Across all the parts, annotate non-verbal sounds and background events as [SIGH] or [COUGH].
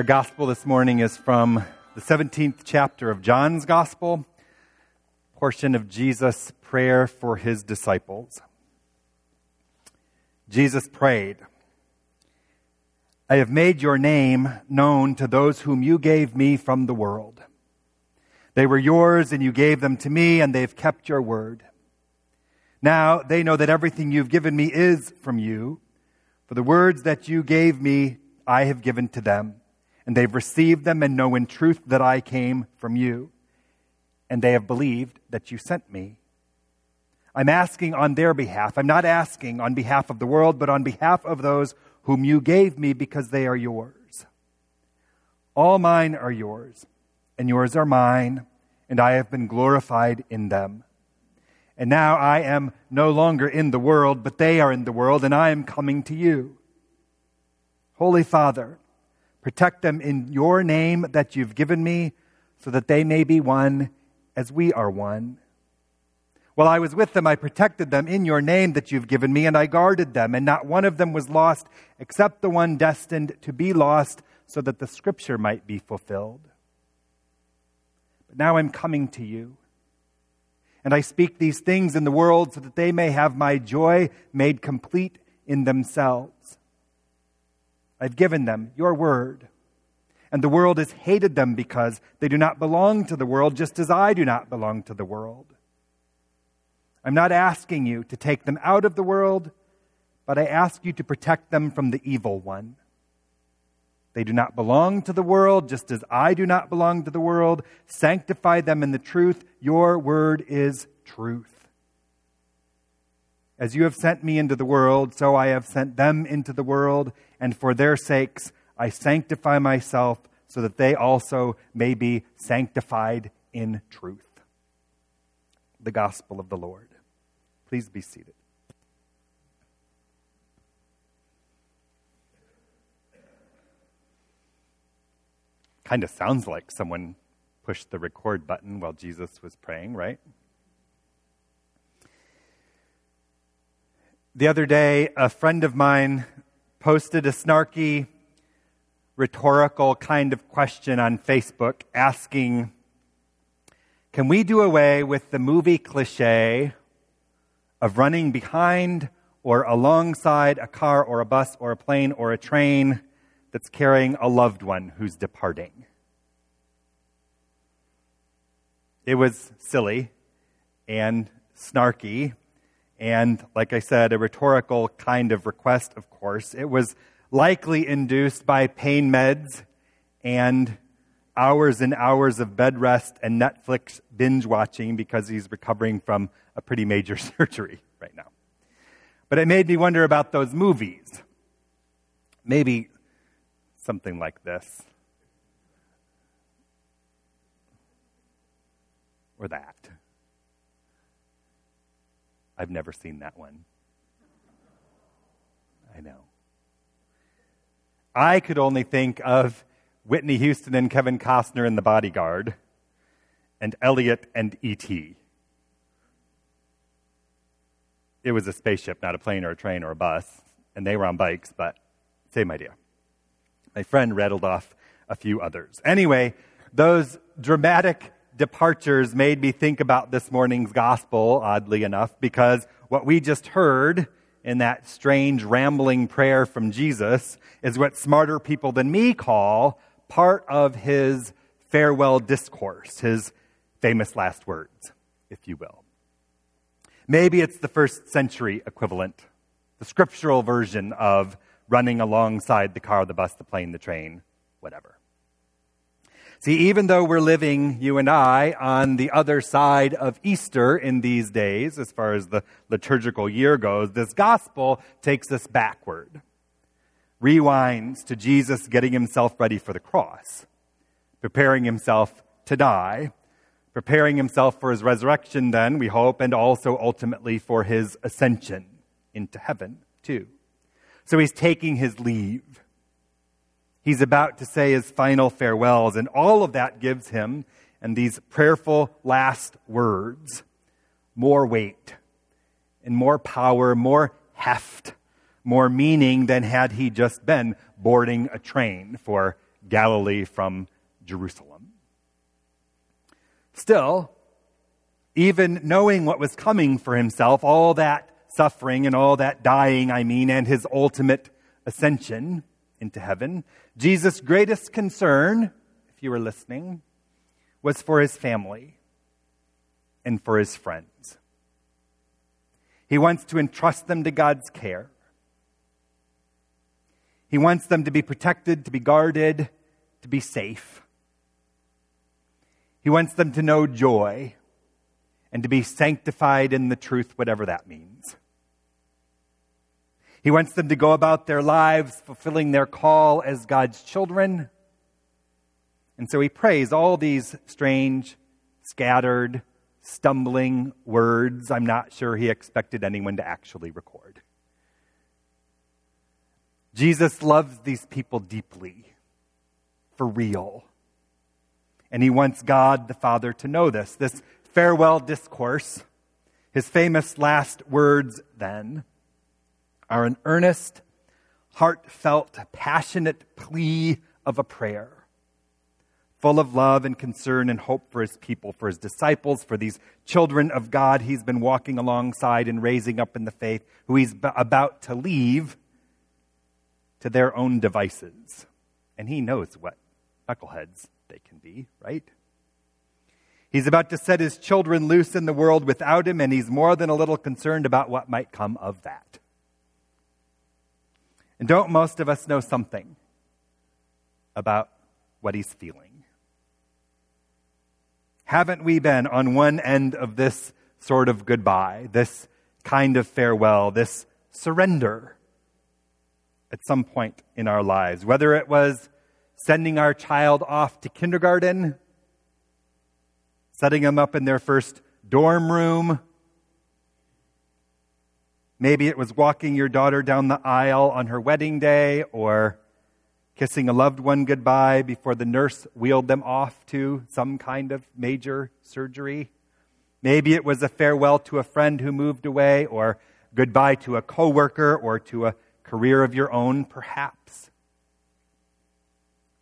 Our gospel this morning is from the 17th chapter of John's gospel, portion of Jesus' prayer for his disciples. Jesus prayed, I have made your name known to those whom you gave me from the world. They were yours and you gave them to me and they've kept your word. Now they know that everything you've given me is from you. For the words that you gave me, I have given to them and they've received them and know in truth that I came from you, and they have believed that you sent me. I'm asking on their behalf. I'm not asking on behalf of the world, but on behalf of those whom you gave me because they are yours. All mine are yours, and yours are mine, and I have been glorified in them. And now I am no longer in the world, but they are in the world, and I am coming to you. Holy Father, Protect them in your name that you've given me, so that they may be one as we are one. While I was with them, I protected them in your name that you've given me, and I guarded them, and not one of them was lost except the one destined to be lost, so that the scripture might be fulfilled. But now I'm coming to you. And I speak these things in the world so that they may have my joy made complete in themselves. I've given them your word. And the world has hated them because they do not belong to the world, just as I do not belong to the world. I'm not asking you to take them out of the world, but I ask you to protect them from the evil one. They do not belong to the world, just as I do not belong to the world. Sanctify them in the truth. Your word is truth. As you have sent me into the world, so I have sent them into the world, and for their sakes I sanctify myself, so that they also may be sanctified in truth. The Gospel of the Lord. Please be seated. Kind of sounds like someone pushed the record button while Jesus was praying, right? The other day, a friend of mine posted a snarky, rhetorical kind of question on Facebook asking, Can we do away with the movie cliche of running behind or alongside a car or a bus or a plane or a train that's carrying a loved one who's departing? It was silly and snarky and, like I said, a rhetorical kind of request, of course. It was likely induced by pain meds and hours and hours of bed rest and Netflix binge watching because he's recovering from a pretty major [LAUGHS] surgery right now. But it made me wonder about those movies. Maybe something like this. Or that. I've never seen that one. I know. I could only think of Whitney Houston and Kevin Costner in The Bodyguard and Elliot and E.T. It was a spaceship, not a plane or a train or a bus, and they were on bikes, but same idea. My friend rattled off a few others. Anyway, those dramatic departures made me think about this morning's gospel, oddly enough, because what we just heard in that strange rambling prayer from Jesus is what smarter people than me call part of his farewell discourse, his famous last words, if you will. Maybe it's the first century equivalent, the scriptural version of running alongside the car, the bus, the plane, the train, whatever. See, even though we're living, you and I, on the other side of Easter in these days, as far as the liturgical year goes, this gospel takes us backward. Rewinds to Jesus getting himself ready for the cross, preparing himself to die, preparing himself for his resurrection, then, we hope, and also ultimately for his ascension into heaven, too. So he's taking his leave. He's about to say his final farewells, and all of that gives him, and these prayerful last words, more weight and more power, more heft, more meaning than had he just been boarding a train for Galilee from Jerusalem. Still, even knowing what was coming for himself, all that suffering and all that dying, I mean, and his ultimate ascension into heaven, Jesus' greatest concern, if you were listening, was for his family and for his friends. He wants to entrust them to God's care. He wants them to be protected, to be guarded, to be safe. He wants them to know joy and to be sanctified in the truth, whatever that means. He wants them to go about their lives fulfilling their call as God's children. And so he prays all these strange, scattered, stumbling words I'm not sure he expected anyone to actually record. Jesus loves these people deeply, for real. And he wants God the Father to know this. This farewell discourse, his famous last words then, are an earnest, heartfelt, passionate plea of a prayer, full of love and concern and hope for his people, for his disciples, for these children of God he's been walking alongside and raising up in the faith, who he's about to leave to their own devices. And he knows what knuckleheads they can be, right? He's about to set his children loose in the world without him, and he's more than a little concerned about what might come of that. And don't most of us know something about what he's feeling? Haven't we been on one end of this sort of goodbye, this kind of farewell, this surrender at some point in our lives? Whether it was sending our child off to kindergarten, setting them up in their first dorm room. Maybe it was walking your daughter down the aisle on her wedding day or kissing a loved one goodbye before the nurse wheeled them off to some kind of major surgery. Maybe it was a farewell to a friend who moved away or goodbye to a coworker or to a career of your own, perhaps.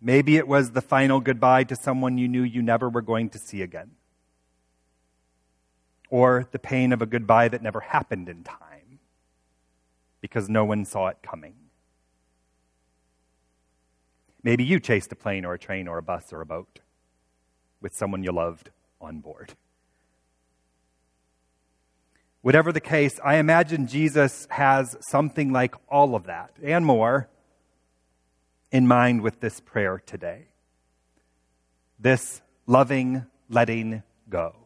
Maybe it was the final goodbye to someone you knew you never were going to see again. Or the pain of a goodbye that never happened in time because no one saw it coming. Maybe you chased a plane or a train or a bus or a boat with someone you loved on board. Whatever the case, I imagine Jesus has something like all of that and more in mind with this prayer today. This loving letting go.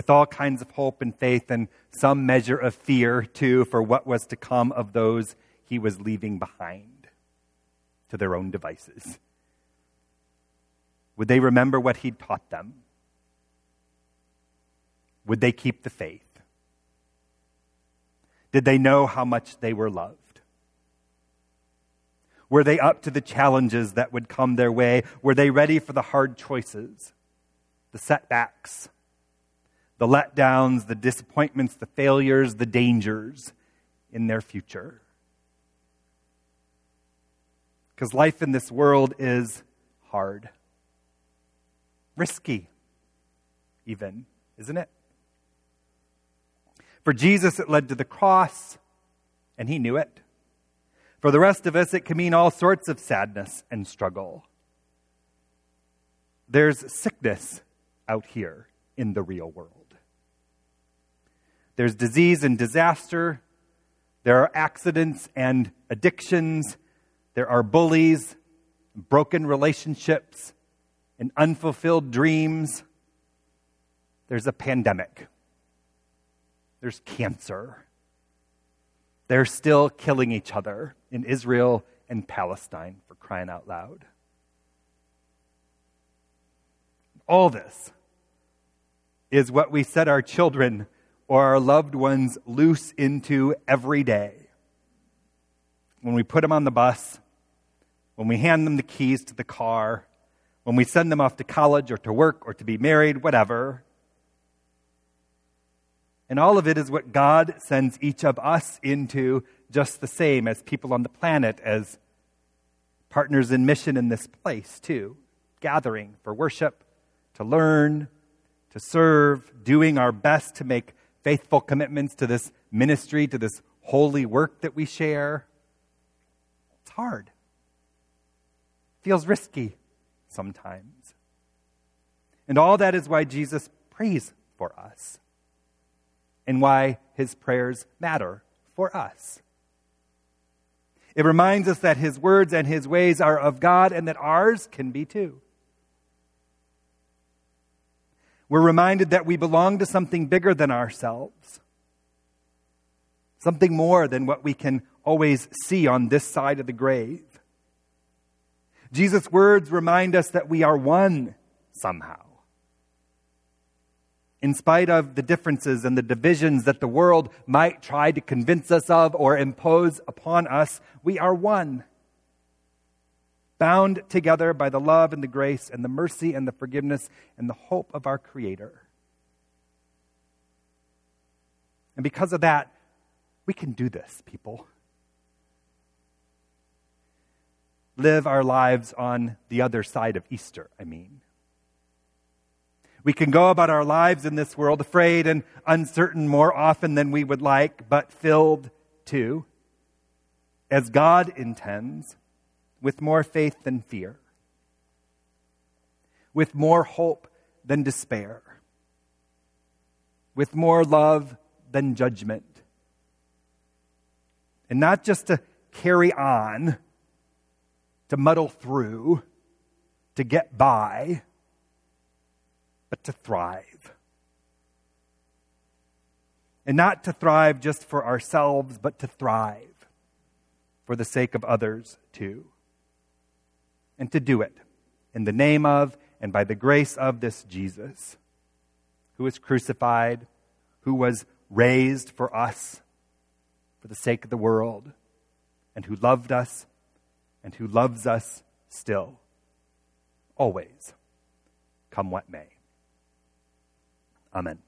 With all kinds of hope and faith and some measure of fear, too, for what was to come of those he was leaving behind to their own devices. Would they remember what he'd taught them? Would they keep the faith? Did they know how much they were loved? Were they up to the challenges that would come their way? Were they ready for the hard choices, the setbacks, the letdowns, the disappointments, the failures, the dangers in their future? Because life in this world is hard, risky, even, isn't it? For Jesus, it led to the cross, and he knew it. For the rest of us, it can mean all sorts of sadness and struggle. There's sickness out here in the real world. There's disease and disaster. There are accidents and addictions. There are bullies, broken relationships, and unfulfilled dreams. There's a pandemic. There's cancer. They're still killing each other in Israel and Palestine for crying out loud. All this is what we set our children or our loved ones loose into every day. When we put them on the bus, when we hand them the keys to the car, when we send them off to college or to work or to be married, whatever, and all of it is what God sends each of us into just the same as people on the planet, as partners in mission in this place, too, gathering for worship, to learn, to serve, doing our best to make faithful commitments to this ministry, to this holy work that we share. It's hard. Feels risky sometimes. And all that is why Jesus prays for us and why his prayers matter for us. It reminds us that his words and his ways are of God and that ours can be too. We're reminded that we belong to something bigger than ourselves, something more than what we can always see on this side of the grave. Jesus' words remind us that we are one somehow. In spite of the differences and the divisions that the world might try to convince us of or impose upon us, we are one bound together by the love and the grace and the mercy and the forgiveness and the hope of our Creator. And because of that, we can do this, people. Live our lives on the other side of Easter, I mean. We can go about our lives in this world afraid and uncertain more often than we would like, but filled too, as God intends, with more faith than fear, with more hope than despair, with more love than judgment. And not just to carry on, to muddle through, to get by, but to thrive. And not to thrive just for ourselves, but to thrive for the sake of others too and to do it in the name of and by the grace of this Jesus, who was crucified, who was raised for us for the sake of the world, and who loved us and who loves us still, always, come what may. Amen.